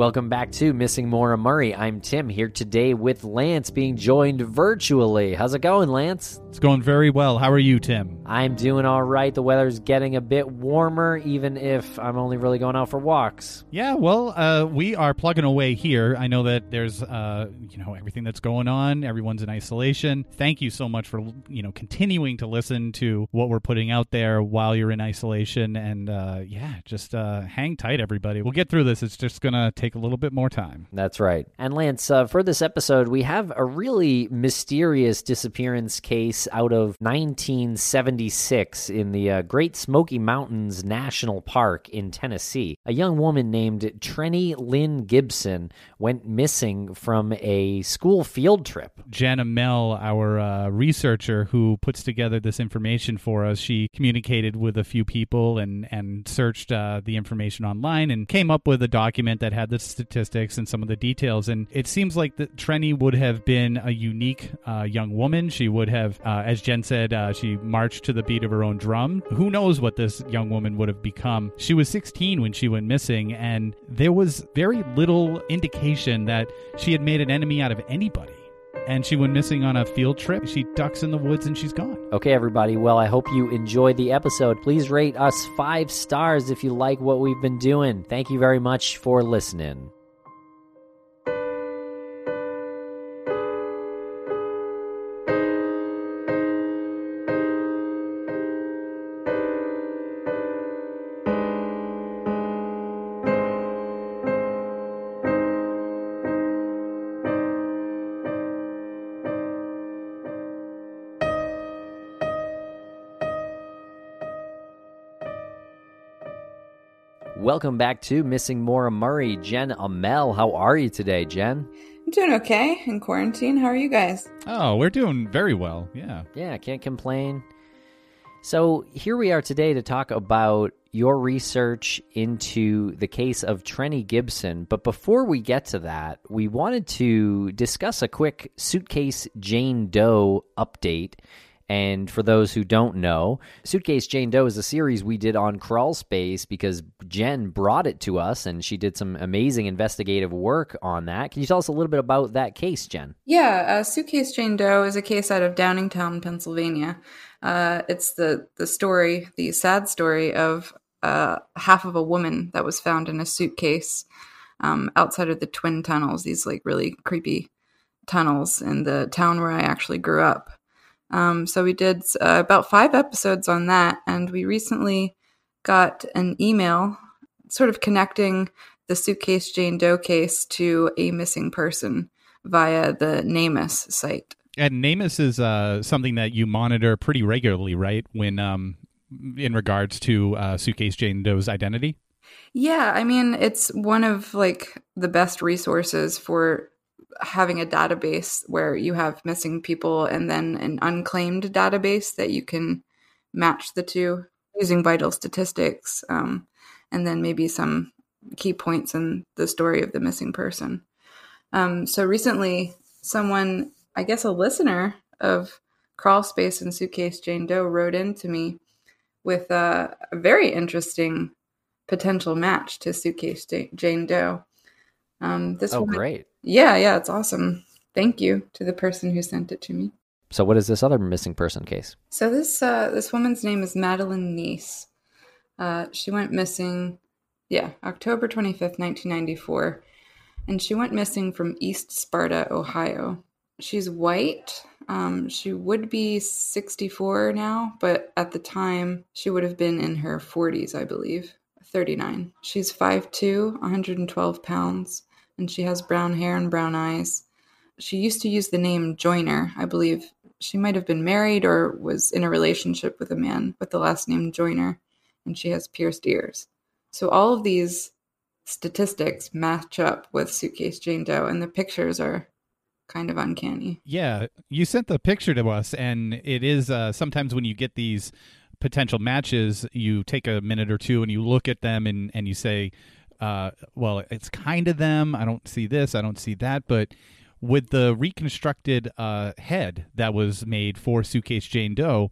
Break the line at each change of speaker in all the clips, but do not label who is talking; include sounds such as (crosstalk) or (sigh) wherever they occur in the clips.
Welcome back to Missing Maura Murray. I'm Tim here today with Lance being joined virtually. How's it going, Lance?
It's going very well. How are you, Tim?
I'm doing all right. The weather's getting a bit warmer, even if I'm only really going out for walks.
Yeah, well, uh, we are plugging away here. I know that there's, uh, you know, everything that's going on. Everyone's in isolation. Thank you so much for, you know, continuing to listen to what we're putting out there while you're in isolation. And uh, yeah, just uh, hang tight, everybody. We'll get through this. It's just gonna take a little bit more time.
That's right. And Lance, uh, for this episode, we have a really mysterious disappearance case out of 1976 in the uh, Great Smoky Mountains National Park in Tennessee. A young woman named Trenny Lynn Gibson went missing from a school field trip.
Jenna Mell, our uh, researcher who puts together this information for us, she communicated with a few people and and searched uh, the information online and came up with a document that had the statistics and some of the details. And it seems like that Trenny would have been a unique uh, young woman. She would have, uh, as Jen said, uh, she marched to the beat of her own drum. Who knows what this young woman would have become? She was 16 when she went missing, and there was very little indication that she had made an enemy out of anybody and she went missing on a field trip. She ducks in the woods and she's gone.
Okay, everybody. Well, I hope you enjoyed the episode. Please rate us five stars if you like what we've been doing. Thank you very much for listening. Welcome back to Missing Maura Murray. Jen Amel, how are you today, Jen?
I'm doing okay in quarantine. How are you guys?
Oh, we're doing very well. Yeah.
Yeah, can't complain. So, here we are today to talk about your research into the case of Trenny Gibson. But before we get to that, we wanted to discuss a quick Suitcase Jane Doe update. And for those who don't know, Suitcase Jane Doe is a series we did on Crawl Space because Jen brought it to us and she did some amazing investigative work on that. Can you tell us a little bit about that case, Jen?
Yeah, uh, Suitcase Jane Doe is a case out of Downingtown, Pennsylvania. Uh, it's the the story, the sad story of uh, half of a woman that was found in a suitcase um, outside of the Twin Tunnels. These like really creepy tunnels in the town where I actually grew up. Um, so we did uh, about five episodes on that, and we recently got an email sort of connecting the suitcase Jane Doe case to a missing person via the NamUs site.
And NamUs is uh, something that you monitor pretty regularly, right? When um, in regards to uh, Suitcase Jane Doe's identity.
Yeah, I mean, it's one of like the best resources for having a database where you have missing people and then an unclaimed database that you can match the two using vital statistics um, and then maybe some key points in the story of the missing person. Um, so recently, someone, I guess a listener of Crawl Space and Suitcase Jane Doe, wrote in to me with a, a very interesting potential match to Suitcase Jane Doe. Um, this
Oh,
woman-
great.
Yeah, yeah, it's awesome. Thank you to the person who sent it to me.
So, what is this other missing person case?
So this uh, this woman's name is Madeline Neese. Uh, she went missing, yeah, October twenty fifth, nineteen ninety four, and she went missing from East Sparta, Ohio. She's white. Um, she would be sixty four now, but at the time she would have been in her forties, I believe, thirty nine. She's 5'2", 112 pounds, and she has brown hair and brown eyes. She used to use the name Joyner, I believe, she might have been married or was in a relationship with a man with the last name Joyner, and she has pierced ears. So all of these statistics match up with Suitcase Jane Doe, and the pictures are kind of uncanny.
Yeah, you sent the picture to us, and it is uh, sometimes when you get these potential matches, you take a minute or two and you look at them and, and you say, uh, well, it's kind of them. I don't see this, I don't see that. But with the reconstructed uh, head that was made for Suitcase Jane Doe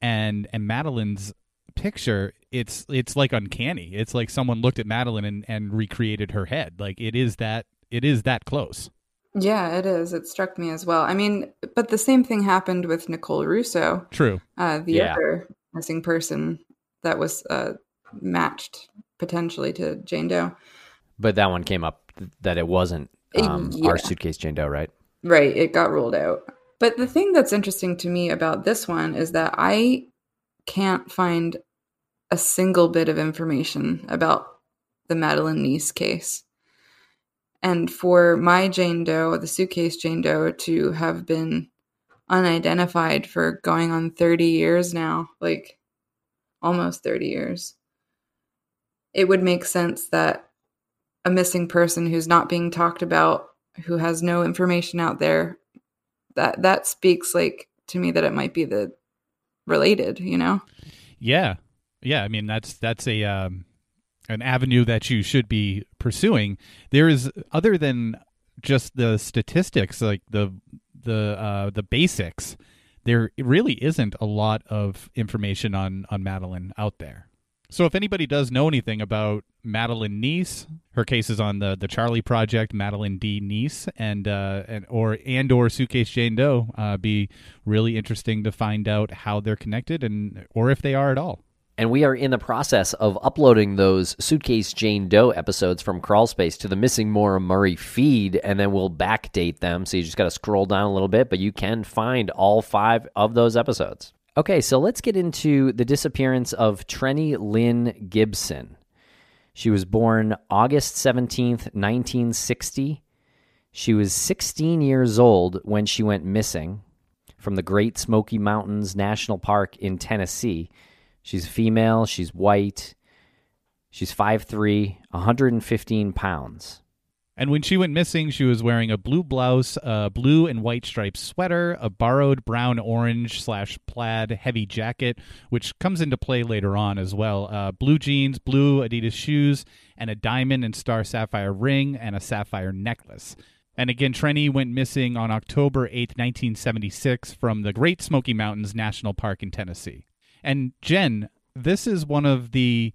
and, and Madeline's picture, it's it's like uncanny. It's like someone looked at Madeline and, and recreated her head. Like it is that it is that close.
Yeah, it is. It struck me as well. I mean, but the same thing happened with Nicole Russo,
True.
uh, the
Yeah.
other missing person that was uh, matched potentially to Jane Doe.
But that one came up that it wasn't um,
yeah.
our suitcase Jane Doe, right?
Right, it got ruled out. But the thing that's interesting to me about this one is that I can't find a single bit of information about the Madeline Neese case. And for my Jane Doe, the suitcase Jane Doe, to have been unidentified for going on 30 years now, like almost 30 years, it would make sense that a missing person who's not being talked about, who has no information out there, that that speaks like to me that it might be the related, you know?
Yeah, yeah. I mean, that's that's a um, an avenue that you should be pursuing. There is other than just the statistics, like the the uh, the basics. There really isn't a lot of information on on Madeline out there. So if anybody does know anything about Madeline Neese, her case is on the the Charlie Project, Madeline D. Neese, and uh, and or and or Suitcase Jane Doe, uh, be really interesting to find out how they're connected and or if they are at all.
And we are in the process of uploading those Suitcase Jane Doe episodes from Crawlspace to the Missing Maura Murray feed, and then we'll backdate them. So you just got to scroll down a little bit, but you can find all five of those episodes. Okay, so let's get into the disappearance of Trenny Lynn Gibson. She was born August 17th, 1960. She was 16 years old when she went missing from the Great Smoky Mountains National Park in Tennessee. She's female, she's white, she's 5'3, 115 pounds.
And when she went missing, she was wearing a blue blouse, a blue and white striped sweater, a borrowed brown orange slash plaid heavy jacket, which comes into play later on as well. Uh, blue jeans, blue Adidas shoes, and a diamond and star sapphire ring and a sapphire necklace. And again, Trenny went missing on October 8th, 1976, from the Great Smoky Mountains National Park in Tennessee. And Jen, this is one of the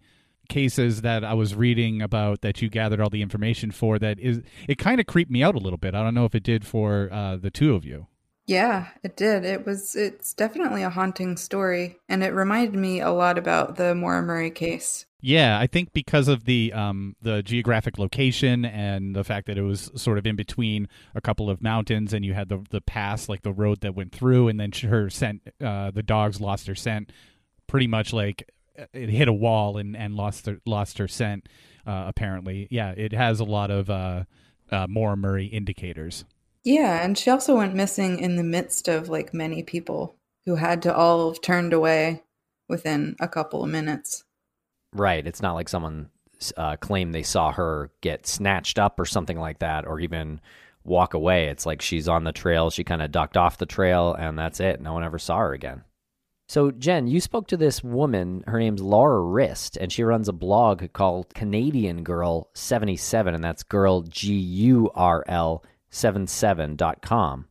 cases that I was reading about that you gathered all the information for that is it kind of creeped me out a little bit. I don't know if it did for uh, the two of you.
Yeah, it did. It was it's definitely a haunting story and it reminded me a lot about the Maura Murray case.
Yeah, I think because of the um, the geographic location and the fact that it was sort of in between a couple of mountains, and you had the the pass, like the road that went through, and then her scent, uh, the dogs lost their scent, pretty much like it hit a wall and, and lost their, lost her scent. Uh, apparently, yeah, it has a lot of uh, uh, Maura Murray indicators.
Yeah, and she also went missing in the midst of like many people who had to all have turned away within a couple of minutes.
Right. It's not like someone uh, claimed they saw her get snatched up or something like that, or even walk away. It's like she's on the trail. She kind of ducked off the trail, and that's it. No one ever saw her again. So, Jen, you spoke to this woman. Her name's Laura Rist, and she runs a blog called Canadian Girl 77, and that's girl, G U R L 77.com.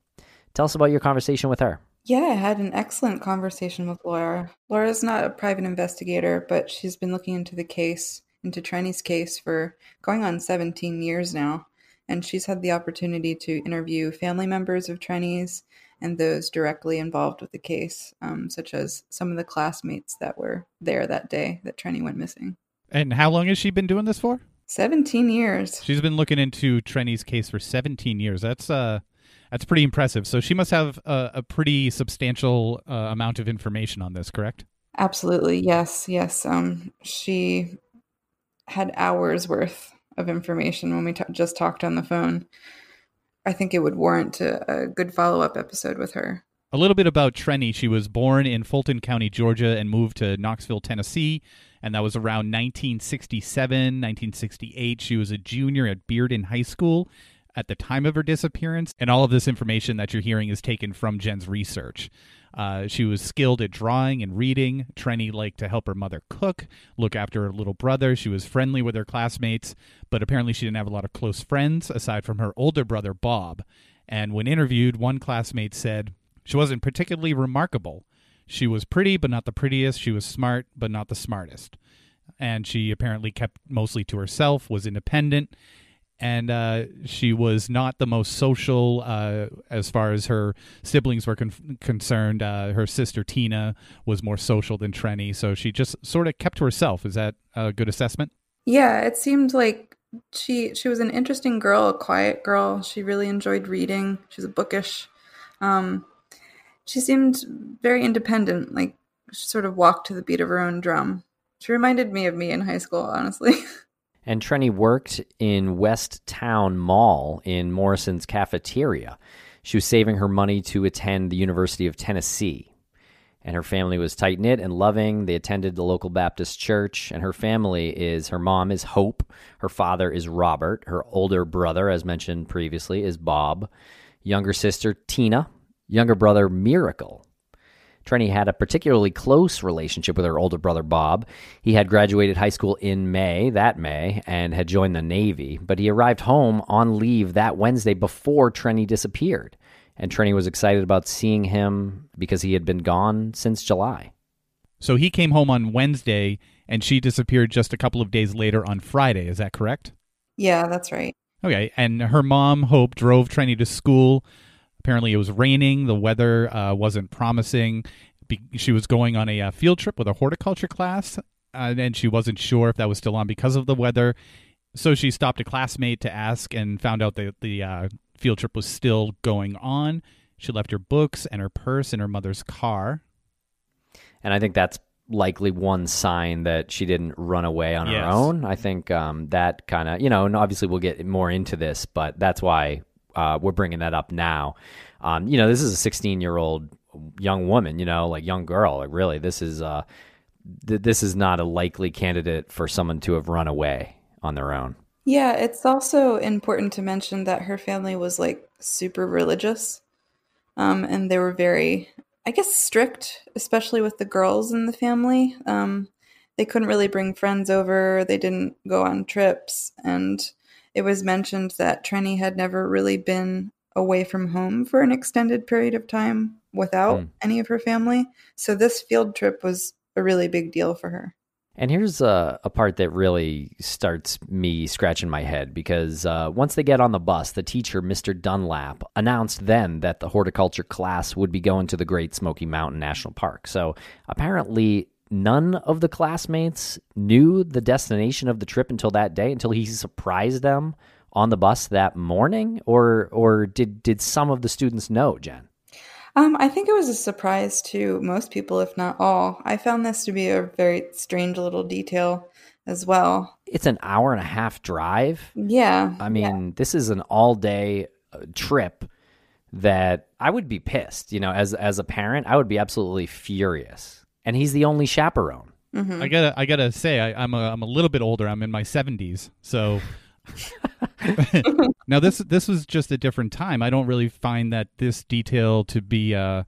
Tell us about your conversation with her.
Yeah, I had an excellent conversation with Laura. Laura's not a private investigator, but she's been looking into the case, into Trenny's case, for going on 17 years now. and she's had the opportunity to interview family members of Trenny's and those directly involved with the case, um, such as some of the classmates that were there that day that Trenny went missing.
And how long has she been doing this for?
17 years.
She's been looking into Trenny's case for 17 years. That's uh that's pretty impressive. So she must have a, a pretty substantial uh, amount of information on this, correct?
Absolutely. Yes. Yes. Um she had hours worth of information when we t- just talked on the phone. I think it would warrant a, a good follow up episode with her.
A little bit about Trenny. She was born in Fulton County, Georgia, and moved to Knoxville, Tennessee. And that was around 1967, 1968. She was a junior at Bearden High School at the time of her disappearance. And all of this information that you're hearing is taken from Jen's research. Uh, she was skilled at drawing and reading. Trenny liked to help her mother cook, look after her little brother. She was friendly with her classmates, but apparently she didn't have a lot of close friends aside from her older brother, Bob. And when interviewed, one classmate said she wasn't particularly remarkable. She was pretty, but not the prettiest. She was smart, but not the smartest. And she apparently kept mostly to herself, was independent, and uh, she was not the most social uh, as far as her siblings were con- concerned. Uh, her sister Tina was more social than Trenny, so she just sort of kept to herself. Is that a good assessment?
Yeah, it seemed like she she was an interesting girl, a quiet girl. She really enjoyed reading. She was bookish. Um, she seemed very independent, like she sort of walked to the beat of her own drum. She reminded me of me in high school, honestly. (laughs)
And Trenny worked in West Town Mall in Morrison's cafeteria. She was saving her money to attend the University of Tennessee. And her family was tight knit and loving. They attended the local Baptist church. And her family is her mom is Hope. Her father is Robert. Her older brother, as mentioned previously, is Bob. Younger sister, Tina. Younger brother, Miracle. Trenny had a particularly close relationship with her older brother Bob. He had graduated high school in May, that May, and had joined the Navy, but he arrived home on leave that Wednesday before Trenny disappeared. And Trenny was excited about seeing him because he had been gone since July.
So he came home on Wednesday and she disappeared just a couple of days later on Friday. Is that correct?
Yeah, that's right.
Okay. And her mom, Hope, drove Trenny to school. Apparently, it was raining. The weather uh, wasn't promising. Be- she was going on a uh, field trip with a horticulture class, uh, and she wasn't sure if that was still on because of the weather. So she stopped a classmate to ask and found out that the uh, field trip was still going on. She left her books and her purse in her mother's car.
And I think that's likely one sign that she didn't run away on
Yes.
her own. I think um, that kind of, you know, and obviously we'll get more into this, but that's why uh, we're bringing that up now. Um, you know, this is a 16 year old young woman, you know, like young girl. Like really, this is uh, th- this is not a likely candidate for someone to have run away on their own.
Yeah, it's also important to mention that her family was like super religious. Um, and they were very, I guess, strict, especially with the girls in the family. Um, they couldn't really bring friends over, they didn't go on trips. And it was mentioned that Trenny had never really been away from home for an extended period of time without
Hmm.
any of her family. So this field trip was a really big deal for her.
And here's a, a part that really starts me scratching my head because uh, once they get on the bus, the teacher, Mr. Dunlap, announced then that the horticulture class would be going to the Great Smoky Mountain National Park. So apparently, none of the classmates knew the destination of the trip until that day, until he surprised them on the bus that morning, or or did did some of the students know, Jen?
Um, I think it was a surprise to most people, if not all. I found this to be a very strange little detail as well.
It's an hour and a half drive.
Yeah.
I mean, this is an all day trip that I would be pissed. You know, as as a parent, I would be absolutely furious. And he's the only chaperone.
hmm
I gotta, I gotta say, I, I'm a, I'm a little bit older. I'm in my 70s, so (laughs) (laughs) now this this was just a different time. I don't really find that this detail to be uh,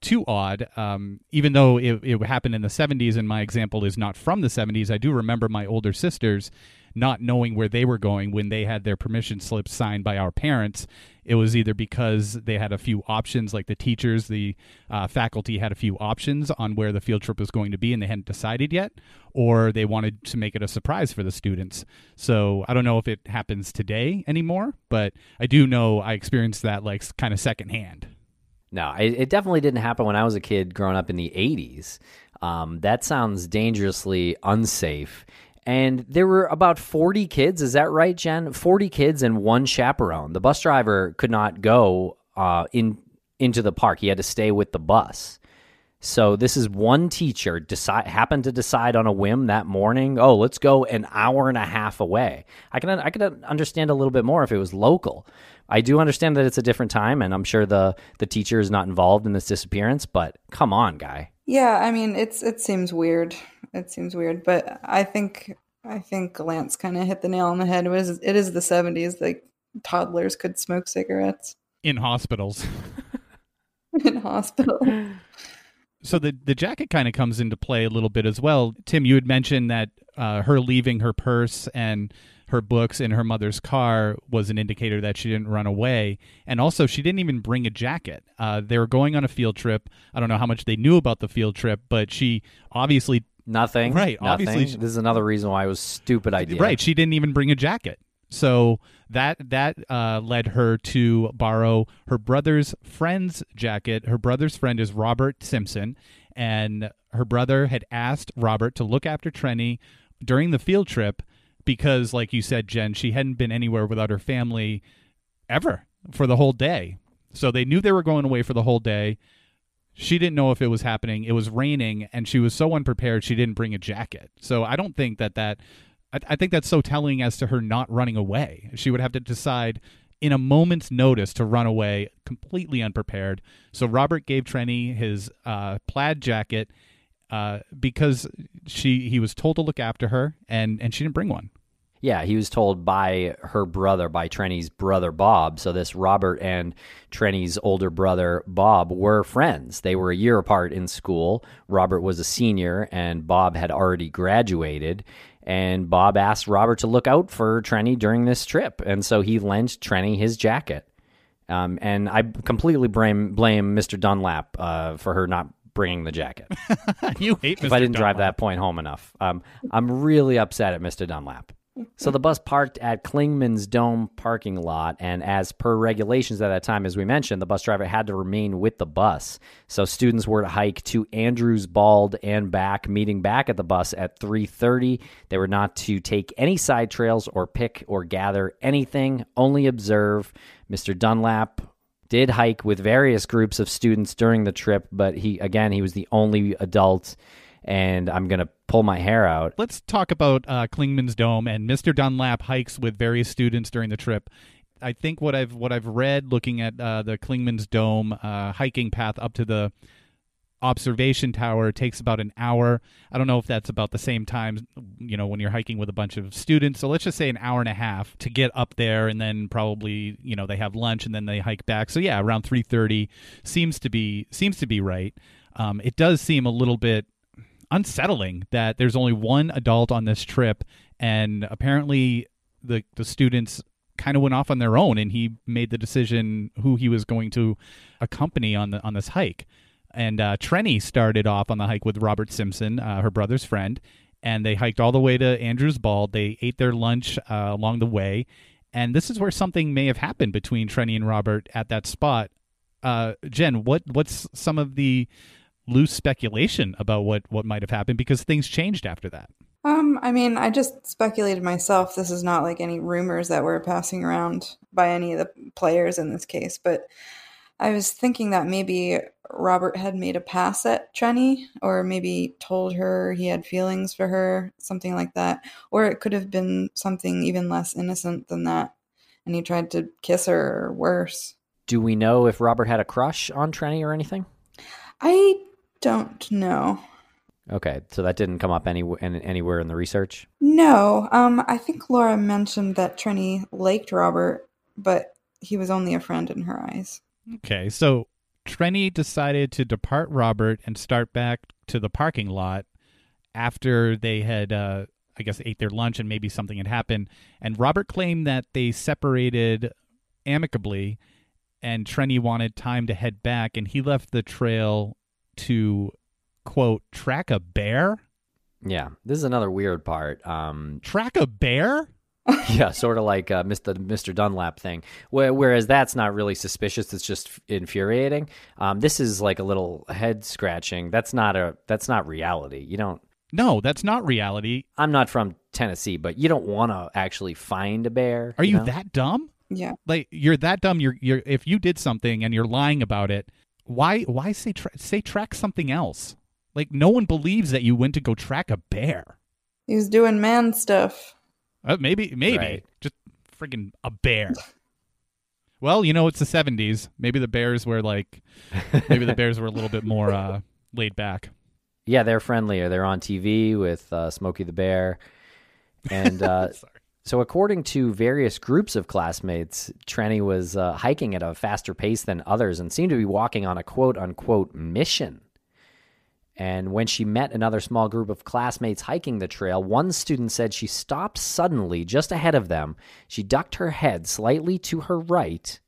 too odd. Um, even though it, it happened in the 70s, and my example is not from the 70s, I do remember my older sisters not knowing where they were going when they had their permission slips signed by our parents. It was either because they had a few options, like the teachers, the uh, faculty had a few options on where the field trip was going to be and they hadn't decided yet, or they wanted to make it a surprise for the students. So I don't know if it happens today anymore, but I do know I experienced that like kind of secondhand.
No, it, it, definitely didn't happen when I was a kid growing up in the 80s. Um, that sounds dangerously unsafe. And there were about 40 kids. Is that right, Jen? 40 kids and one chaperone. The bus driver could not go uh, in into the park. He had to stay with the bus. So this is one teacher decide happened to decide on a whim that morning. Oh, let's go an hour and a half away. I can I can understand a little bit more if it was local. I do understand that it's a different time, and I'm sure the the teacher is not involved in this disappearance. But come on, guy.
Yeah, I mean it's it seems weird. It seems weird, but I think I think Lance kind of hit the nail on the head. It was it is the 70s. Like toddlers could smoke cigarettes
in hospitals. (laughs)
in hospital.
So the the jacket kind of comes into play a little bit as well. Tim, you had mentioned that uh, her leaving her purse and her books in her mother's car was an indicator that she didn't run away. And also, she didn't even bring a jacket. Uh, they were going on a field trip. I don't know how much they knew about the field trip, but she obviously.
Nothing.
Right.
Nothing.
Obviously.
This is another reason why it was stupid idea.
Right. She didn't even bring a jacket. So that that uh, led her to borrow her brother's friend's jacket. Her brother's friend is Robert Simpson, and her brother had asked Robert to look after Trenny during the field trip because, like you said, Jen, she hadn't been anywhere without her family ever for the whole day. So they knew they were going away for the whole day. She didn't know if it was happening. It was raining, and she was so unprepared she didn't bring a jacket. So I don't think that that I, I think that's so telling as to her not running away. She would have to decide in a moment's notice to run away completely unprepared. So Robert gave Trenny his uh, plaid jacket uh, because she he was told to look after her and and she didn't bring one.
Yeah, he was told by her brother, by Trenny's brother Bob. So this Robert and Trenny's older brother Bob were friends. They were a year apart in school. Robert was a senior and Bob had already graduated. And Bob asked Robert to look out for Trenny during this trip. And so he lent Trenny his jacket. Um, and I completely blame, blame Mr. Dunlap uh, for her not bringing the jacket. (laughs)
you hate Mr.
If I didn't
Dunlap.
drive that point home enough. Um, I'm really upset at Mr. Dunlap. So the bus parked at Clingman's Dome parking lot, and as per regulations at that time, as we mentioned, the bus driver had to remain with the bus. So students were to hike to Andrews Bald and back, meeting back at the bus at 3:30. They were not to take any side trails or pick or gather anything, only observe. Mr. Dunlap did hike with various groups of students during the trip, but he again he was the only adult and I'm going to pull my hair out.
Let's talk about uh, Clingman's Dome and Mr. Dunlap hikes with various students during the trip. I think what I've what I've read looking at uh, the Clingman's Dome uh, hiking path up to the observation tower takes about an hour. I don't know if that's about the same time, you know, when you're hiking with a bunch of students. So let's just say an hour and a half to get up there, and then probably you know they have lunch and then they hike back. So yeah, around three thirty seems to be seems to be right. Um, it does seem a little bit unsettling that there's only one adult on this trip, and apparently the the students kind of went off on their own, and he made the decision who he was going to accompany on the on this hike. And uh, Trenny started off on the hike with Robert Simpson, uh, her brother's friend, and they hiked all the way to Andrews Bald. They ate their lunch uh, along the way, and this is where something may have happened between Trenny and Robert at that spot. Uh, Jen, what what's some of the loose speculation about what what might have happened because things changed after that.
Um, I mean, I just speculated myself. This is not like any rumors that were passing around by any of the players in this case, but I was thinking that maybe Robert had made a pass at Trenny, or maybe told her he had feelings for her, something like that. Or it could have been something even less innocent than that, and he tried to kiss her or worse.
Do we know if Robert had a crush on Trenny or anything?
I don't know.
Okay, so that didn't come up any, anywhere in the research?
No. Um, I think Laura mentioned that Trenny liked Robert, but he was only a friend in her eyes.
Okay, so Trenny decided to depart Robert and start back to the parking lot after they had uh, I guess, ate their lunch and maybe something had happened. And Robert claimed that they separated amicably and Trenny wanted time to head back and he left the trail to, quote, track a bear?
Yeah, this is another weird part. Um,
track a bear? (laughs)
yeah, sort of like uh, Mr. Mr. Dunlap thing. Whereas that's not really suspicious; it's just infuriating. Um, this is like a little head scratching. That's not a that's not reality. You don't.
No, that's not reality.
I'm not from Tennessee, but you don't want to actually find a bear.
Are you,
you know?
that dumb?
Yeah.
Like you're that dumb. You're you're if you did something and you're lying about it, why why say tra- say track something else? Like no one believes that you went to go track a bear.
He's doing man stuff.
Uh, maybe, maybe
Right.
just friggin' a bear. well, you know, it's the '70s. Maybe the Bears were like, maybe the Bears were a little bit more uh, laid back.
Yeah, they're friendlier. They're on TV with uh, Smokey the Bear, and uh, (laughs)
Sorry.
So according to various groups of classmates, Trenny was uh, hiking at a faster pace than others and seemed to be walking on a quote unquote mission. And when she met another small group of classmates hiking the trail, one student said she stopped suddenly just ahead of them. She ducked her head slightly to her right,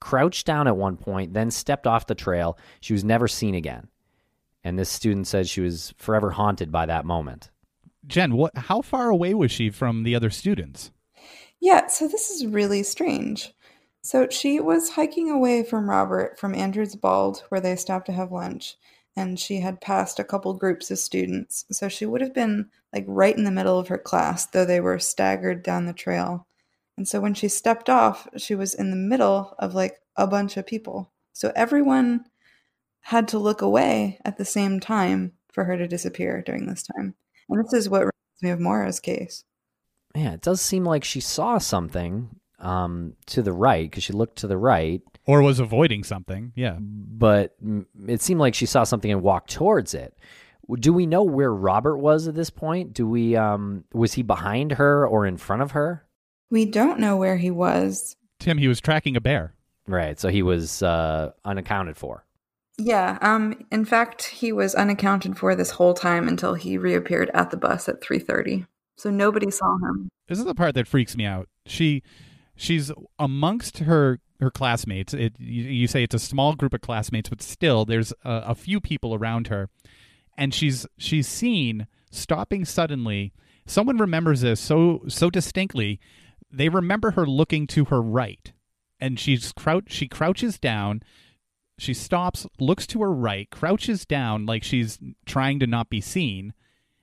crouched down at one point, then stepped off the trail. She was never seen again. And this student said she was forever haunted by that moment.
Jen, what? How far away was she from the other students?
Yeah, so this is really strange. So she was hiking away from Robert from Andrews Bald, where they stopped to have lunch, and she had passed a couple groups of students. So she would have been like right in the middle of her class, though they were staggered down the trail. And so when she stepped off, she was in the middle of like a bunch of people. So everyone had to look away at the same time for her to disappear during this time. And this is what reminds me of Maura's case.
Yeah, it does seem like she saw something um, to the right because she looked to the right,
Or was avoiding something? Yeah.
but it seemed like she saw something and walked towards it. Do we know where Robert was at this point? Do we um was he behind her or in front of her?
We don't know where he was.
Tim, he was tracking a bear.
Right, so he was uh unaccounted for.
Yeah, um in fact, he was unaccounted for this whole time until he reappeared at the bus at 3:30. So nobody saw him.
This is the part that freaks me out. She, she's amongst her her classmates. It you, you say it's a small group of classmates, but still, there's a, a few people around her, and she's she's seen stopping suddenly. Someone remembers this so so distinctly. They remember her looking to her right, and she's crouch. She crouches down. She stops, looks to her right, crouches down like she's trying to not be seen,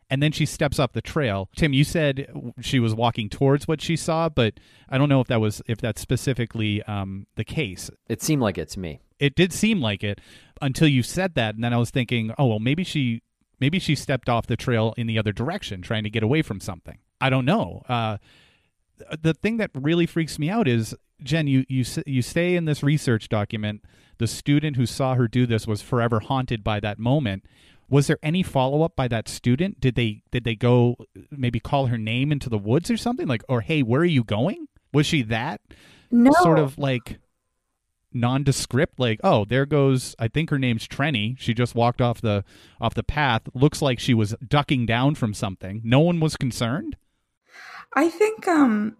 and then she steps up the trail. Tim, you said she was walking towards what she saw, but I don't know if that was if that's specifically um, the case.
It seemed like it to me.
It did seem like it until you said that, and then I was thinking, oh well, maybe she maybe she stepped off the trail in the other direction, trying to get away from something. I don't know. Uh, the thing that really freaks me out is Jen. You you you say in this research document the student who saw her do this was forever haunted by that moment. Was there any follow up by that student? Did they did they go maybe call her name into the woods or something like or hey where are you going? Was she that
No.
sort of like nondescript like oh there goes I think her name's Trenny she just walked off the off the path looks like she was ducking down from something no one was concerned
I think um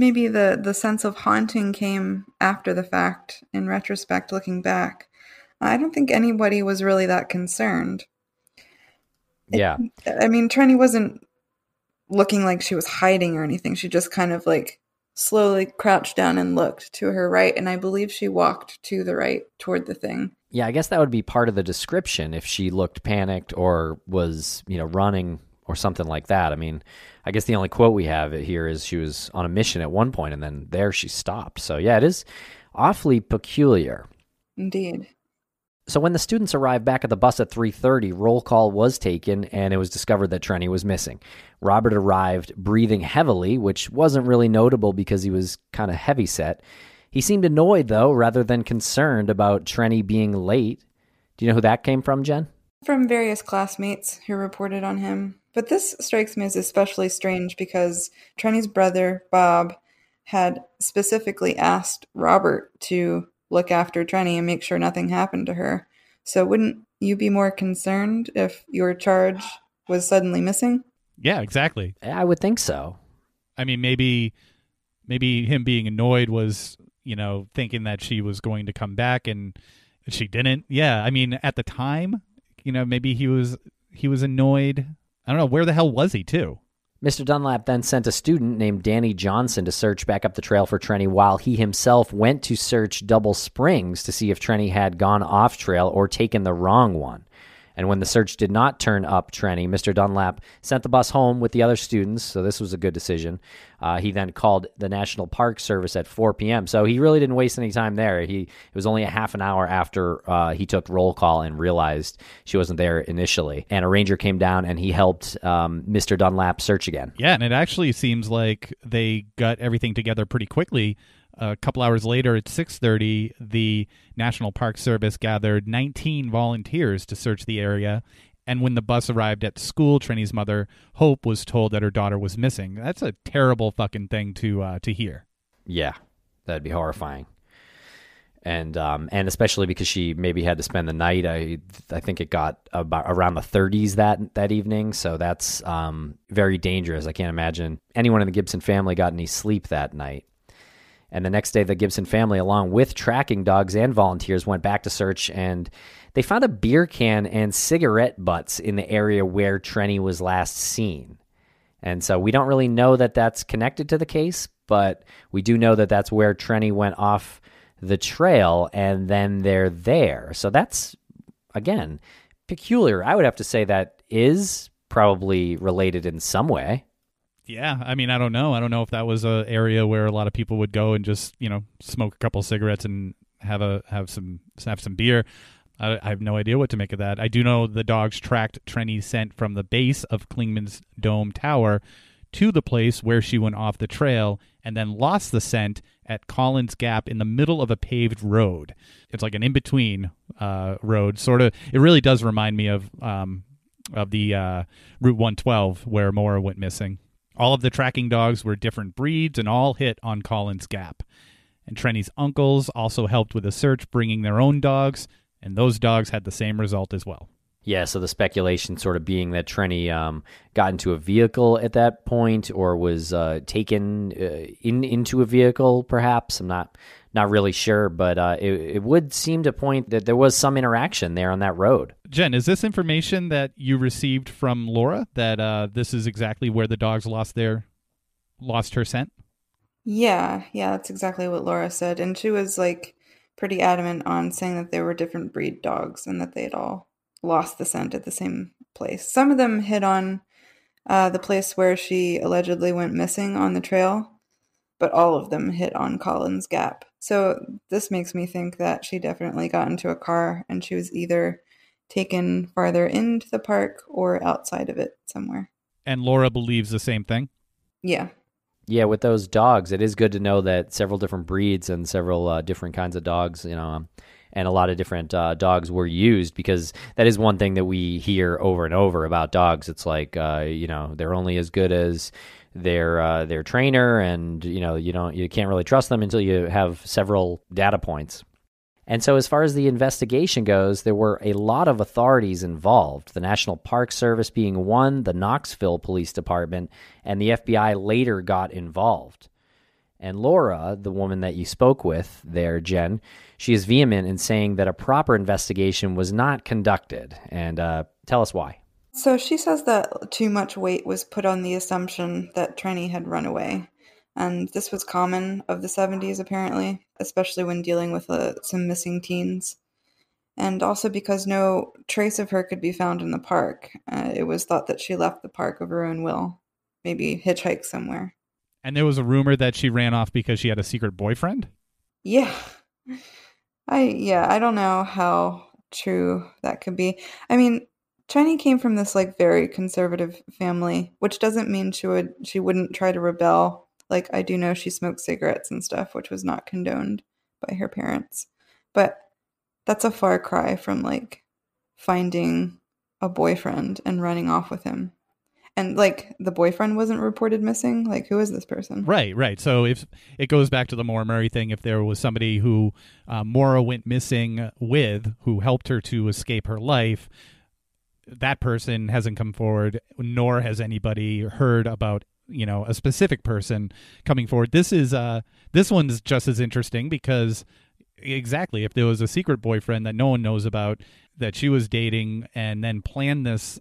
maybe the the sense of haunting came after the fact in retrospect looking back. I don't think anybody was really that concerned.
Yeah.
I mean, Trenny wasn't looking like she was hiding or anything. She just kind of like slowly crouched down and looked to her right, and I believe she walked to the right toward the thing.
Yeah, I guess that would be part of the description if she looked panicked or was, you know, running or something like that. I mean, I guess the only quote we have here is she was on a mission at one point and then there she stopped. So, yeah, it is awfully peculiar.
Indeed.
So when the students arrived back at the bus at 3:30, roll call was taken and it was discovered that Trenny was missing. Robert arrived breathing heavily, which wasn't really notable because he was kind of heavy set. He seemed annoyed though rather than concerned about Trenny being late. Do you know who that came from, Jen?
From various classmates who reported on him. But this strikes me as especially strange because Trenny's brother, Bob, had specifically asked Robert to look after Trenny and make sure nothing happened to her. So wouldn't you be more concerned if your charge was suddenly missing?
Yeah, exactly.
I would think so.
I mean, maybe maybe him being annoyed was, you know, thinking that she was going to come back and she didn't. Yeah, I mean, at the time, you know, maybe he was he was annoyed. I don't know where the hell was he too.
Mr. Dunlap then sent a student named Danny Johnson to search back up the trail for Trenny while he himself went to search Double Springs to see if Trenny had gone off trail or taken the wrong one. And when the search did not turn up Trenny, Mr. Dunlap sent the bus home with the other students, so this was a good decision. Uh, he then called the National Park Service at 4 p.m., so he really didn't waste any time there. He It was only a half an hour after uh, he took roll call and realized she wasn't there initially. And a ranger came down and he helped um, Mr. Dunlap search again.
Yeah, and it actually seems like they got everything together pretty quickly a couple hours later at 6:30 the National Park Service gathered 19 volunteers to search the area and when the bus arrived at school Trenny's mother Hope was told that her daughter was missing that's a terrible fucking thing to uh, to hear
yeah that'd be horrifying and um, and especially because she maybe had to spend the night. I I think it got about around the 30s that that evening, so that's um, very dangerous. I can't imagine anyone in the Gibson family got any sleep that night. And the next day, the Gibson family, along with tracking dogs and volunteers, went back to search and they found a beer can and cigarette butts in the area where Trenny was last seen. And so we don't really know that that's connected to the case, but we do know that that's where Trenny went off the trail and then they're there. So that's, again, peculiar. I would have to say that is probably related in some way.
Yeah, I mean, I don't know. I don't know if that was a area where a lot of people would go and just you know smoke a couple cigarettes and have a have some have some beer. I, I have no idea what to make of that. I do know the dogs tracked Trenny's scent from the base of Clingman's Dome Tower to the place where she went off the trail and then lost the scent at Collins Gap in the middle of a paved road. It's like an in between uh, road, sort of. It really does remind me of um, of the uh, Route 112 where Maura went missing. All of the tracking dogs were different breeds and all hit on Collins Gap. And Trenny's uncles also helped with the search, bringing their own dogs, and those dogs had the same result as well.
Yeah, so the speculation sort of being that Trenny um, got into a vehicle at that point or was uh, taken uh, in into a vehicle, perhaps. I'm not not really sure, but uh, it, it would seem to point that there was some interaction there on that road.
Jen, is this information that you received from Laura that uh, this is exactly where the dogs lost their lost her scent?
Yeah, yeah, that's exactly what Laura said, and she was like pretty adamant on saying that there were different breed dogs and that they had all lost the scent at the same place. Some of them hit on uh, the place where she allegedly went missing on the trail, but all of them hit on Collins Gap. So this makes me think that she definitely got into a car and she was either taken farther into the park or outside of it somewhere.
And Laura believes the same thing?
Yeah.
Yeah, with those dogs, it is good to know that several different breeds and several uh, different kinds of dogs, you know, um, and a lot of different uh, dogs were used because that is one thing that we hear over and over about dogs. It's like, uh, you know, they're only as good as their uh, their trainer, and you know, you don't you can't really trust them until you have several data points. And so, as far as the investigation goes, there were a lot of authorities involved the National Park Service being one, the Knoxville Police Department, and the FBI later got involved. And Laura, the woman that you spoke with there, Jen, she is vehement in saying that a proper investigation was not conducted. And uh, tell us why.
So she says that too much weight was put on the assumption that Trenny had run away. And this was common of the 70s, apparently, especially when dealing with uh, some missing teens. And also because no trace of her could be found in the park. Uh, it was thought that she left the park of her own will, maybe hitchhiked somewhere.
And there was a rumor that she ran off because she had a secret boyfriend?
Yeah. I yeah, I don't know how true that could be. I mean, Trenny came from this like very conservative family, which doesn't mean she would she wouldn't try to rebel. Like I do know she smoked cigarettes and stuff, which was not condoned by her parents. But that's a far cry from like finding a boyfriend and running off with him and like the boyfriend wasn't reported missing like who is this person
right right so if it goes back to the Maura Murray thing if there was somebody who uh, went missing with who helped her to escape her life that person hasn't come forward, nor has anybody heard about you know a specific person coming forward. This is uh this one's just as interesting because exactly if there was a secret boyfriend that no one knows about that she was dating and then planned this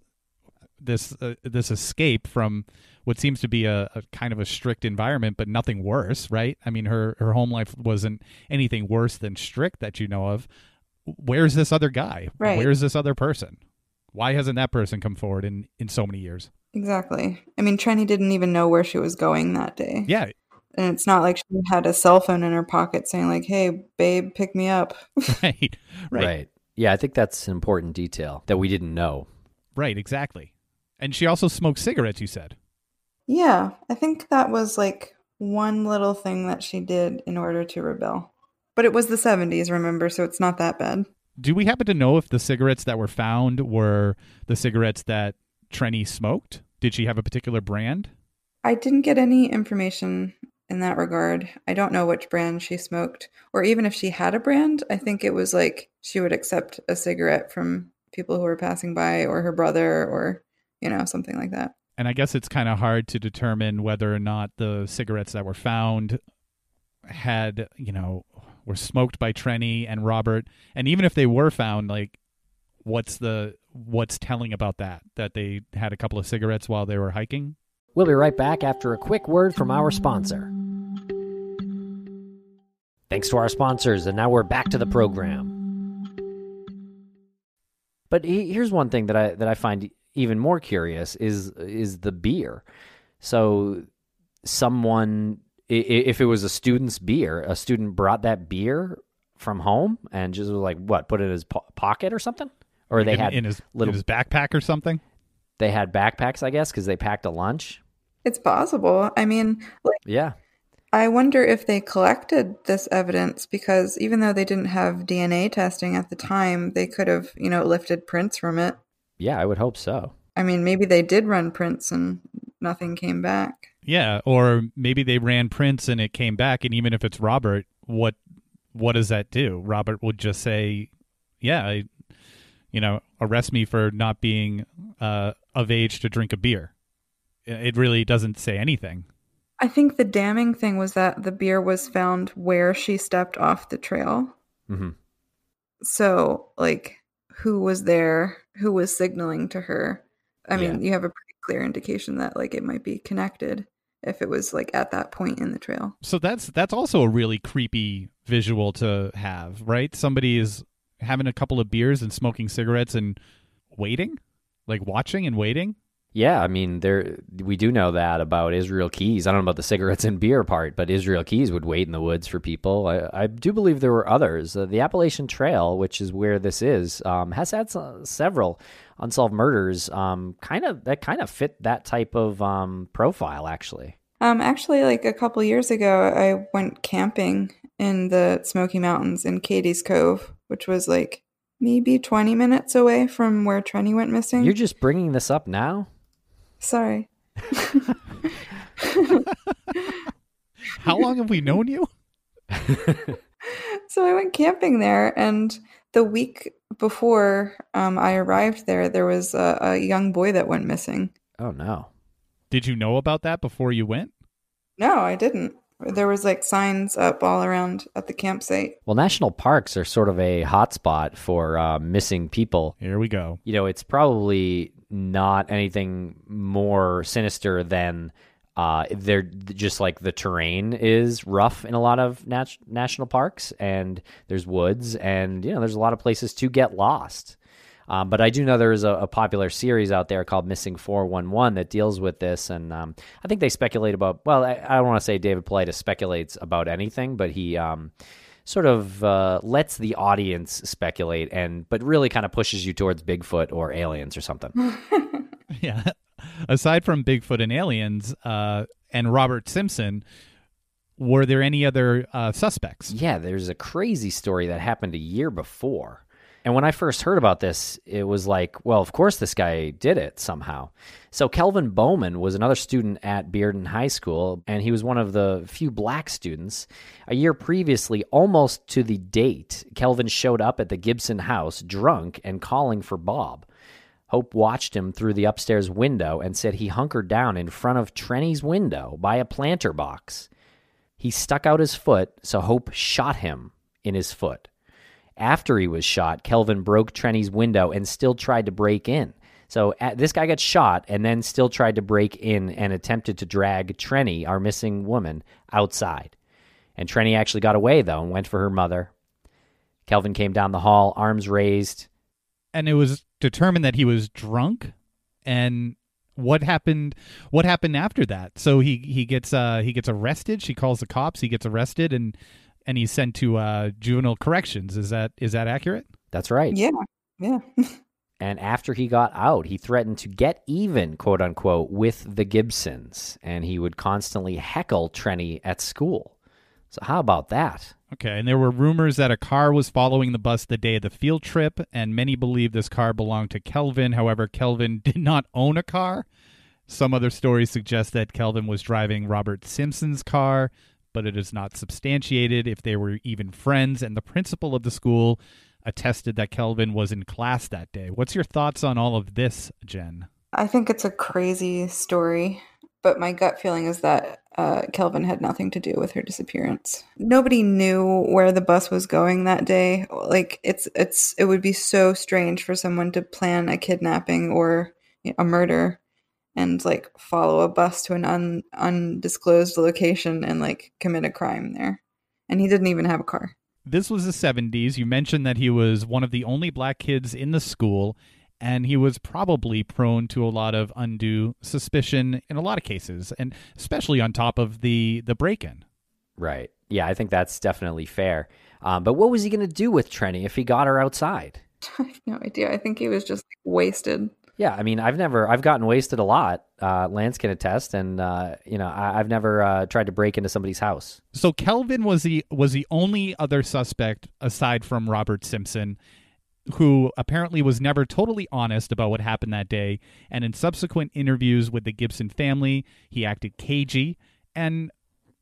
this uh, this escape from what seems to be a, a, kind of a strict environment, but nothing worse, right? I mean, her her home life wasn't anything worse than strict that you know of. Where's this other guy?
Right.
Where's this other person? Why hasn't that person come forward in in so many years?
Exactly. I mean, Trenny didn't even know where she was going that day.
Yeah.
And it's not like she had a cell phone in her pocket saying like, "Hey, babe, pick me up." (laughs)
right. Right.
Right. Yeah, I think that's an important detail that we didn't know.
Right, exactly. And she also smoked cigarettes, you said.
Yeah, I think that was like one little thing that she did in order to rebel. But it was the 70s, remember, so it's not that bad.
Do we happen to know if the cigarettes that were found were the cigarettes that Trenny smoked? Did she have a particular brand?
I didn't get any information in that regard. I don't know which brand she smoked, or even if she had a brand. I think it was like she would accept a cigarette from people who were passing by, or her brother, or, you know, something like that.
And I guess it's kind of hard to determine whether or not the cigarettes that were found had, you know, were smoked by Trenny and Robert. And even if they were found, like, what's the what's telling about that? That they had a couple of cigarettes while they were hiking?
We'll be right back after a quick word from our sponsor. Thanks to our sponsors, and now we're back to the program. But he, here's one thing that I that I find even more curious is is the beer. So someone if it was a student's beer, a student brought that beer from home and just was like what, put it in his po- pocket or something? Or they
in,
had
in his
little
in his backpack or something?
they had backpacks, I guess, because they packed a lunch.
It's possible. I mean, like,
Yeah.
I wonder if they collected this evidence because even though they didn't have DNA testing at the time, they could have, you know, lifted prints from it.
Yeah, I would hope so.
I mean, maybe they did run prints and nothing came back.
Yeah, or maybe they ran prints and it came back and even if it's Robert, what what does that do? Robert would just say, "Yeah, I, you know, arrest me for not being uh, of age to drink a beer." It really doesn't say anything.
I think the damning thing was that the beer was found where she stepped off the trail.
hmm
So, like, who was there? Who was signaling to her? I mean, you have a pretty clear indication that, like, it might be connected if it was, like, at that point in the trail.
So that's that's also a really creepy visual to have, right? Somebody is having a couple of beers and smoking cigarettes and waiting, like watching and waiting.
Yeah, I mean, there we do know that about Israel Keys. I don't know about the cigarettes and beer part, but Israel Keys would wait in the woods for people. I, I do believe there were others. Uh, the Appalachian Trail, which is where this is, um, has had s- several unsolved murders. Um, kind of that kind of fit that type of um, profile, actually.
Um, actually, like a couple years ago, I went camping in the Smoky Mountains in Cades Cove, which was like maybe 20 minutes away from where Trenny went missing.
You're just bringing this up now.
Sorry. (laughs)
How long have we known you? (laughs)
So I went camping there, and the week before um, I arrived there, there was a, a young boy that went missing.
Oh no.
Did you know about that before you went?
No, I didn't. There was like signs up all around at the campsite.
Well, national parks are sort of a hotspot for uh, missing people.
Here we go.
you know, it's probably not anything more sinister than uh, they're just like the terrain is rough in a lot of nat- national parks, and there's woods, and you know, there's a lot of places to get lost. Um, but I do know there is a, a popular series out there called Missing 411 that deals with this. And um, I think they speculate about, well, I, I don't want to say David Paulides speculates about anything, but he um, sort of uh, lets the audience speculate and, but really kind of pushes you towards Bigfoot or aliens or something. (laughs)
Yeah. Aside from Bigfoot and aliens uh, and Robert Simpson, were there any other uh, suspects?
Yeah, there's a crazy story that happened a year before. And when I first heard about this, it was like, well, of course this guy did it somehow. So Kelvin Bowman was another student at Bearden High School, and he was one of the few black students. A year previously, almost to the date, Kelvin showed up at the Gibson house drunk and calling for Bob. Hope watched him through the upstairs window and said he hunkered down in front of Trenny's window by a planter box. He stuck out his foot, so Hope shot him in his foot. After he was shot, Kelvin broke Trenny's window and still tried to break in. So uh, this guy got shot and then still tried to break in and attempted to drag Trenny, our missing woman, outside. And Trenny actually got away, though, and went for her mother. Kelvin came down the hall, arms raised.
And it was determined that he was drunk. And what happened what happened after that? So he he gets uh he gets arrested. She calls the cops. He gets arrested and and he's sent to uh juvenile corrections. Is that is that accurate?
That's right.
Yeah. Yeah. (laughs)
And after he got out he threatened to get even quote unquote with the gibsons and he would constantly heckle trenny at school so how about that
Okay, and there were rumors that a car was following the bus the day of the field trip, and many believe this car belonged to Kelvin. However, Kelvin (laughs) did not own a car. Some other stories suggest that Kelvin was driving Robert Simpson's car, but it is not substantiated if they were even friends, and the principal of the school attested that Kelvin was in class that day. What's your thoughts on all of this, Jen?
I think it's a crazy story, but my gut feeling is that uh, Kelvin had nothing to do with her disappearance. Nobody knew where the bus was going that day. Like it's it's it would be so strange for someone to plan a kidnapping or a murder and like follow a bus to an un, undisclosed location and like commit a crime there. And he didn't even have a car.
This was the 70s. You mentioned that he was one of the only black kids in the school and he was probably prone to a lot of undue suspicion in a lot of cases and especially on top of the the break-in.
Right. Yeah i think that's definitely fair. Um, but what was he going to do with trenny if he got her outside? (laughs)
I have no idea. I think he was just wasted.
Yeah i mean i've never i've gotten wasted a lot uh, lance can attest and uh, you know I, have never uh, tried to break into somebody's house.
So kelvin was the was the only other suspect aside from robert simpson who apparently was never totally honest about what happened that day. And in subsequent interviews with the Gibson family, he acted cagey. And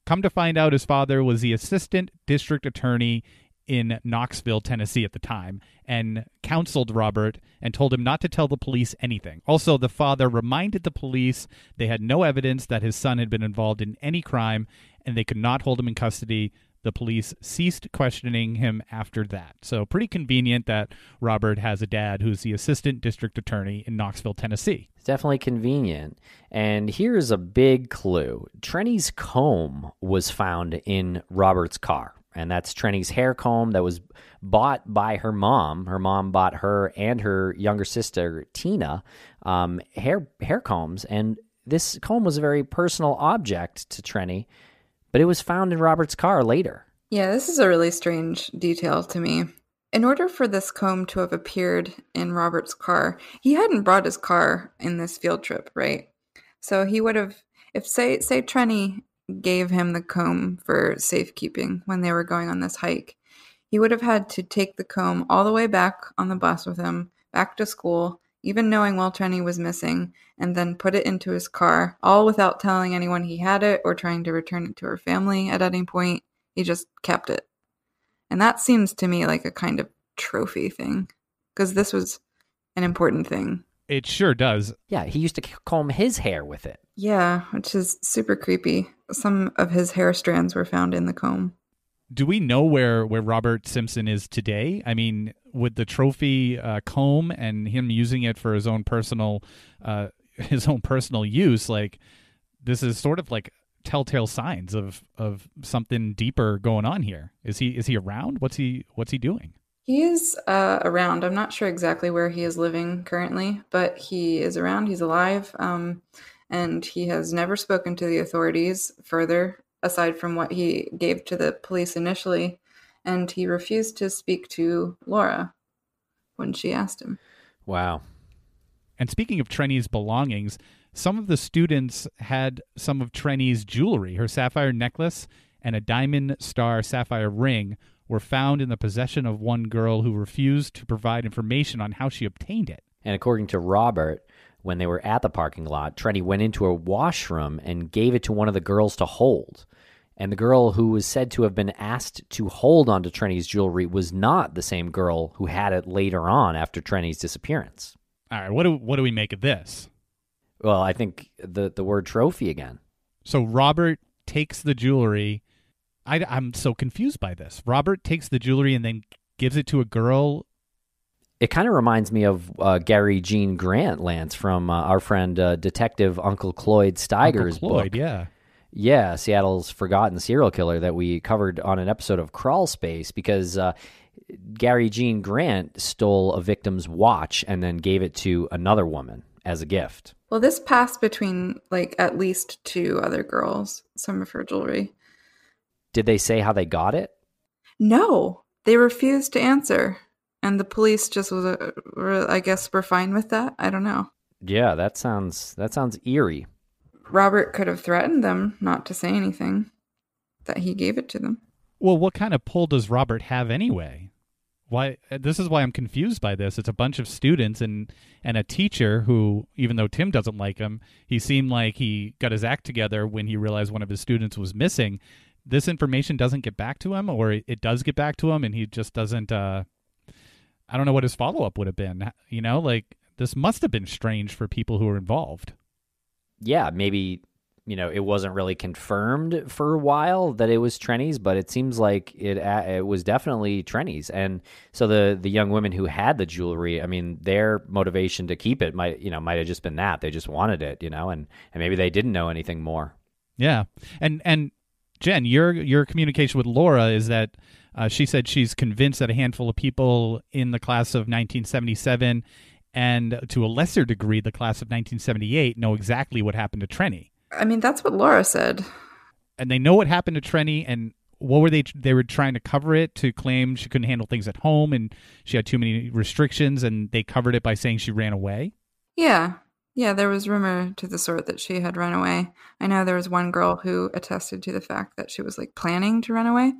come to find out, his father was the assistant district attorney in Knoxville, Tennessee at the time, and counseled Robert and told him not to tell the police anything. Also, the father reminded the police they had no evidence that his son had been involved in any crime and they could not hold him in custody the police ceased questioning him after that. So, pretty convenient that Robert has a dad who's the assistant district attorney in Knoxville, Tennessee.
Definitely convenient. And here's a big clue Trenny's comb was found in Robert's car. And that's Trenny's hair comb that was bought by her mom. Her mom bought her and her younger sister, Tina, um, hair, hair combs. And this comb was a very personal object to Trenny but it was found in Robert's car later.
Yeah, this is a really strange detail to me. In order for this comb to have appeared in Robert's car, he hadn't brought his car in this field trip, right? So he would have, if say say Trenny gave him the comb for safekeeping when they were going on this hike, he would have had to take the comb all the way back on the bus with him, back to school, even knowing Will Trenny was missing, and then put it into his car, all without telling anyone he had it or trying to return it to her family at any point. He just kept it. And that seems to me like a kind of trophy thing, because this was an important thing.
It sure does.
Yeah, he used to comb his hair with it.
Yeah, which is super creepy. Some of his hair strands were found in the comb
do we know where where Robert Simpson is today? I mean, with the trophy uh, comb and him using it for his own personal uh, (laughs) his own personal use, like this is sort of like telltale signs of of something deeper going on here. Is he is he around? What's he what's he doing?
He is uh, around. I'm not sure exactly where he is living currently, but he is around. He's alive, um, and he has never spoken to the authorities further aside from what he gave to the police initially, and he refused to speak to Laura when she asked him.
Wow.
And speaking of Trenny's belongings, some of the students had some of Trenny's jewelry. Her sapphire necklace and a diamond star sapphire ring were found in the possession of one girl who refused to provide information on how she obtained it.
And according to Robert, when they were at the parking lot, Trenny went into a washroom and gave it to one of the girls to hold. And the girl who was said to have been asked to hold onto Trenny's jewelry was not the same girl who had it later on after Trenny's disappearance.
All right, what do what do we make of this?
Well, I think the the word trophy again.
So Robert takes the jewelry. I, I'm so confused by this. Robert takes the jewelry and then gives it to a girl.
It kind of reminds me of uh, Gary Gene Grant, Lance, from uh, our friend uh, Detective Uncle Cloyd Steiger's
Uncle Cloyd,
book.
yeah.
Yeah, Seattle's Forgotten Serial Killer that we covered on an episode of Crawl Space because uh, Gary Gene Grant stole a victim's watch and then gave it to another woman as a gift.
Well, this passed between like at least two other girls, some of her jewelry.
Did they say how they got it?
No, they refused to answer. And the police just was, uh, were, I guess, were fine with that. I don't know.
Yeah, that sounds that sounds eerie.
Robert could have threatened them not to say anything, that he gave it to them.
Well, what kind of pull does Robert have anyway? Why this is why I'm confused by this. It's a bunch of students and and a teacher who even though Tim doesn't like him, he seemed like he got his act together when he realized one of his students was missing. This information doesn't get back to him or it does get back to him and he just doesn't uh I don't know what his follow-up would have been. You know, like this must have been strange for people who were involved.
Yeah, maybe you know it wasn't really confirmed for a while that it was Trenny's, but it seems like it it was definitely Trenny's. And so the the young women who had the jewelry, I mean, their motivation to keep it might you know might have just been that they just wanted it, you know, and and maybe they didn't know anything more.
Yeah, and and Jen, your your communication with Laura is that uh, she said she's convinced that a handful of people in the class of 1977 and to a lesser degree the class of 1978 know exactly what happened to Trenny.
I mean, that's what Laura said.
And they know what happened to Trenny and what were they they were trying to cover it to claim she couldn't handle things at home and she had too many restrictions and they covered it by saying she ran away.
Yeah. Yeah, there was rumor to the sort that she had run away. I know there was one girl who attested to the fact that she was like planning to run away.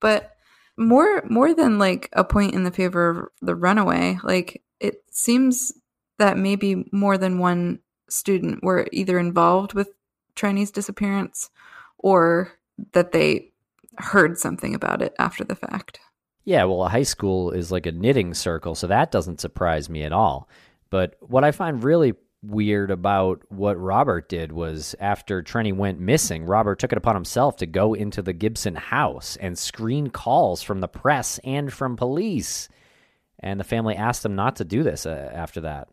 But more more than like a point in the favor of the runaway, like it seems that maybe more than one student were either involved with Trenny's disappearance or that they heard something about it after the fact.
Yeah, well, a high school is like a knitting circle, so that doesn't surprise me at all. But what I find really weird about what Robert did was after Trenny went missing, Robert took it upon himself to go into the Gibson house and screen calls from the press and from police. And the family asked him not to do this uh, after that.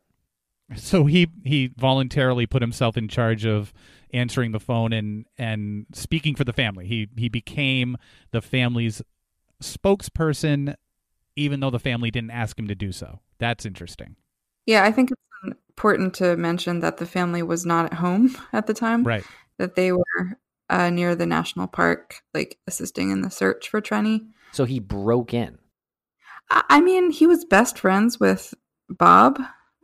So he he voluntarily put himself in charge of answering the phone and and speaking for the family. He he became the family's spokesperson even though the family didn't ask him to do so. That's interesting.
Yeah, I think it's important to mention that the family was not at home (laughs) at the time.
Right.
That they were uh, near the national park, like assisting in the search for Trenny.
So he broke in.
I, I mean, he was best friends with Bob,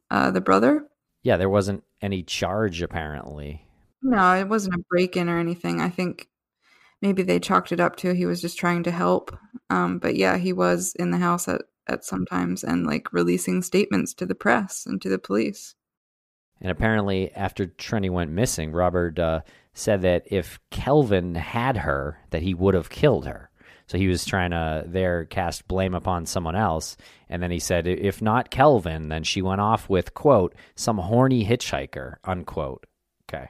uh, the brother.
Yeah, there wasn't any charge apparently.
No, it wasn't a break in or anything. I think maybe they chalked it up to he was just trying to help. Um, but yeah, he was in the house at, at sometimes and like releasing statements to the press and to the police.
And apparently, after Trenny went missing, Robert uh, said that if Kelvin had her, that he would have killed her. So he was trying to there cast blame upon someone else. And then he said, if not Kelvin, then she went off with, quote, some horny hitchhiker, unquote. Okay.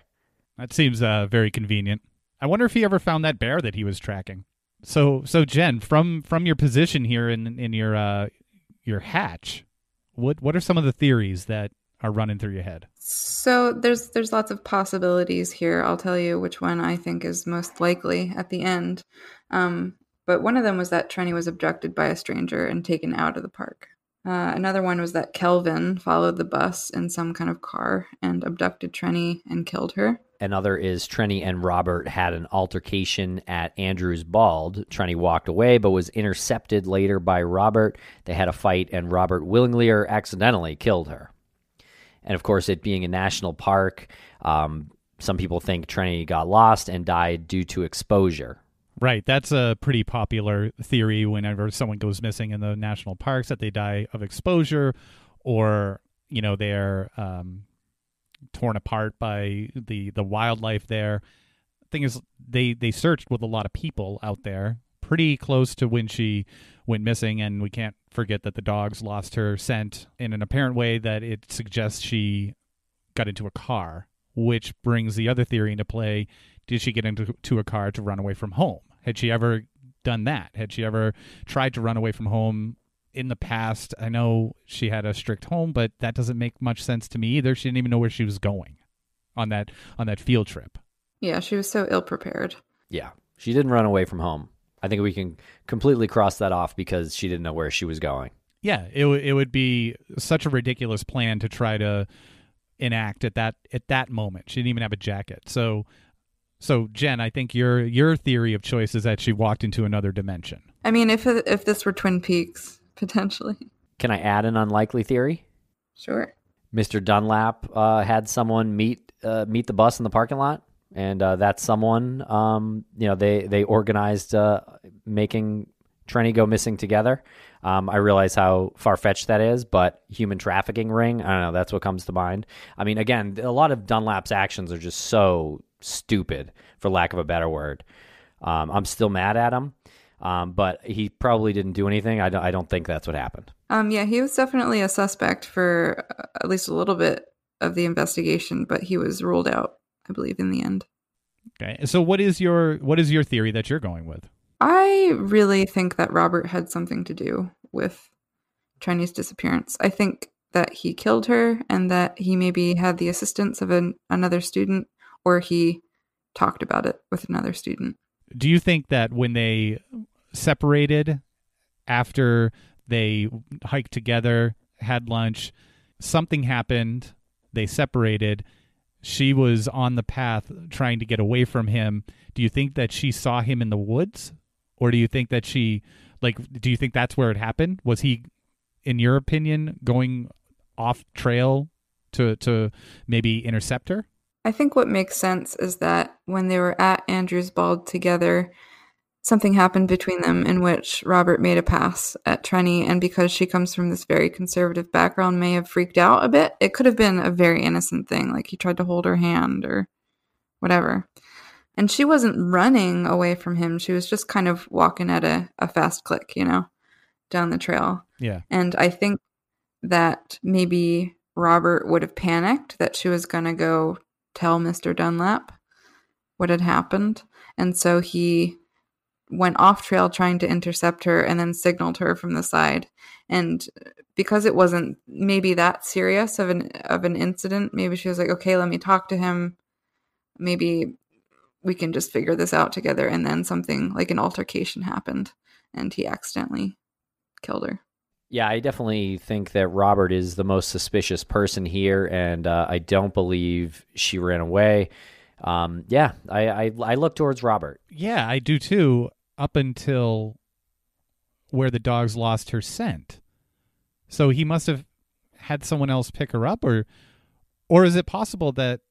That seems uh, very convenient. I wonder if he ever found that bear that he was tracking. So, so Jen, from from your position here in in your uh, your hatch, what what are some of the theories that are running through your head?
So there's there's lots of possibilities here. I'll tell you which one I think is most likely at the end. Um, but one of them was that Trenny was abducted by a stranger and taken out of the park. Uh, another one was that Kelvin followed the bus in some kind of car and abducted Trenny and killed her.
Another is Trenny and Robert had an altercation at Andrews Bald. Trenny walked away but was intercepted later by Robert. They had a fight, and Robert willingly or accidentally killed her. And of course, it being a national park, um, some people think Trenny got lost and died due to exposure.
Right. That's a pretty popular theory whenever someone goes missing in the national parks that they die of exposure or, you know, they're um, torn apart by the, the wildlife there. Thing is, they, they searched with a lot of people out there pretty close to when she went missing, and we can't forget that the dogs lost her scent in an apparent way that it suggests she got into a car, which brings the other theory into play. Did she get into to a car to run away from home? Had she ever done that? Had she ever tried to run away from home in the past? I know she had a strict home, but that doesn't make much sense to me either. She didn't even know where she was going on that on that field trip.
Yeah, she was so ill prepared.
Yeah, she didn't run away from home. I think we can completely cross that off because she didn't know where she was going.
Yeah, it w- it would be such a ridiculous plan to try to enact at that at that moment. She didn't even have a jacket. So so Jen, I think your your theory of choice is that she walked into another dimension.
I mean, if if this were Twin Peaks, potentially.
Can I add an unlikely theory?
Sure.
Mr. Dunlap uh, had someone meet uh, meet the bus in the parking lot, and uh, that someone, um, you know, they they organized uh, making Trenny go missing together. Um, I realize how far fetched that is, but human trafficking ring, I don't know, that's what comes to mind. I mean, again, a lot of Dunlap's actions are just so stupid, for lack of a better word. Um, I'm still mad at him, um, but he probably didn't do anything. I don't, I don't think that's what happened.
Um, yeah, he was definitely a suspect for uh, at least a little bit of the investigation, but he was ruled out, I believe, in the end.
Okay. So what is your what is your theory that you're going with?
I really think that Robert had something to do with Trenny's disappearance. I think that he killed her and that he maybe had the assistance of an, another student or he talked about it with another student.
Do you think that when they separated after they hiked together, had lunch, something happened, they separated, she was on the path trying to get away from him. Do you think that she saw him in the woods? Or do you think that she like do you think that's where it happened? Was he in your opinion going off trail to to maybe intercept her?
I think what makes sense is that when they were at Andrews Bald together, something happened between them in which Robert made a pass at Trenny, and because she comes from this very conservative background, may have freaked out a bit. It could have been a very innocent thing, like he tried to hold her hand or whatever. And she wasn't running away from him. She was just kind of walking at a, a fast click, you know, down the trail.
Yeah.
And I think that maybe Robert would have panicked that she was going to go tell Mr. Dunlap what had happened. And so he went off trail trying to intercept her and then signaled her from the side. And because it wasn't maybe that serious of an of an incident, maybe she was like, "Okay, let me talk to him. Maybe we can just figure this out together." And then something like an altercation happened and he accidentally killed her.
Yeah, I definitely think that Robert is the most suspicious person here, and uh, I don't believe she ran away. Um, yeah, I, I I look towards Robert.
Yeah, I do too. Up until where the dogs lost her scent, so he must have had someone else pick her up, or or is it possible that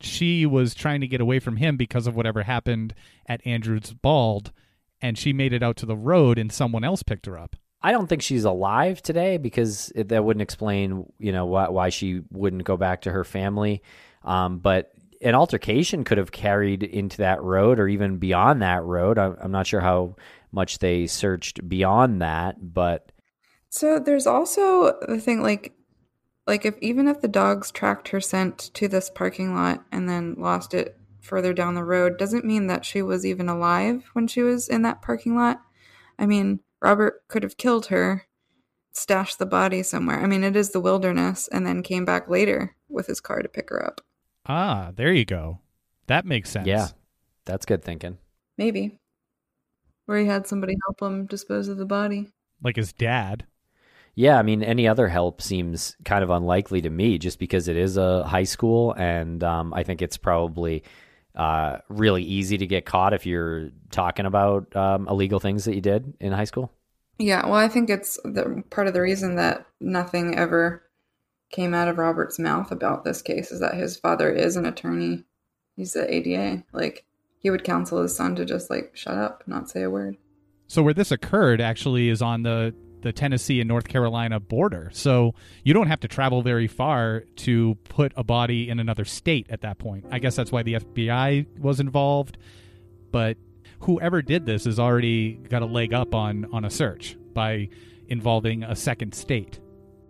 she was trying to get away from him because of whatever happened at Andrews Bald, and she made it out to the road, and someone else picked her up?
I don't think she's alive today because it, that wouldn't explain, you know, why, why she wouldn't go back to her family. Um, but an altercation could have carried into that road or even beyond that road. I'm, I'm not sure how much they searched beyond that, but
So there's also the thing like like if even if the dogs tracked her scent to this parking lot and then lost it further down the road doesn't mean that she was even alive when she was in that parking lot. I mean, Robert could have killed her, stashed the body somewhere. I mean, it is the wilderness and then came back later with his car to pick her up.
Ah, there you go. That makes sense.
yeah, that's good thinking.
Maybe. Where he had somebody help him dispose of the body.
Like his dad.
Yeah, I mean, any other help seems kind of unlikely to me just because it is a high school, and um, I think it's probably uh, really easy to get caught if you're talking about um, illegal things that you did in high school.
Yeah, well, I think it's the part of the reason that nothing ever came out of Robert's mouth about this case is that his father is an attorney. He's the ADA. Like he would counsel his son to just like shut up, not say a word.
So where this occurred actually is on the the Tennessee and North Carolina border. So you don't have to travel very far to put a body in another state at that point. I guess that's why the FBI was involved, but whoever did this has already got a leg up on on a search by involving a second state.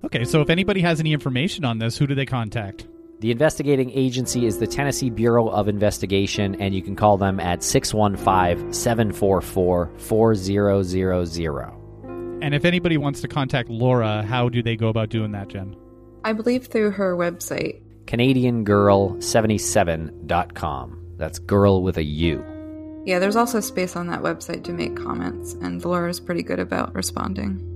Okay, so if anybody has any information on this, who do they contact?
The investigating agency is the Tennessee Bureau of Investigation, and you can call them at 615 744 4000.
And if anybody wants to contact Laura, how do they go about doing that, Jen?
I believe through her website.
CanadianGirl77.com. That's girl with a U.
Yeah, there's also space on that website to make comments, and Laura's pretty good about responding.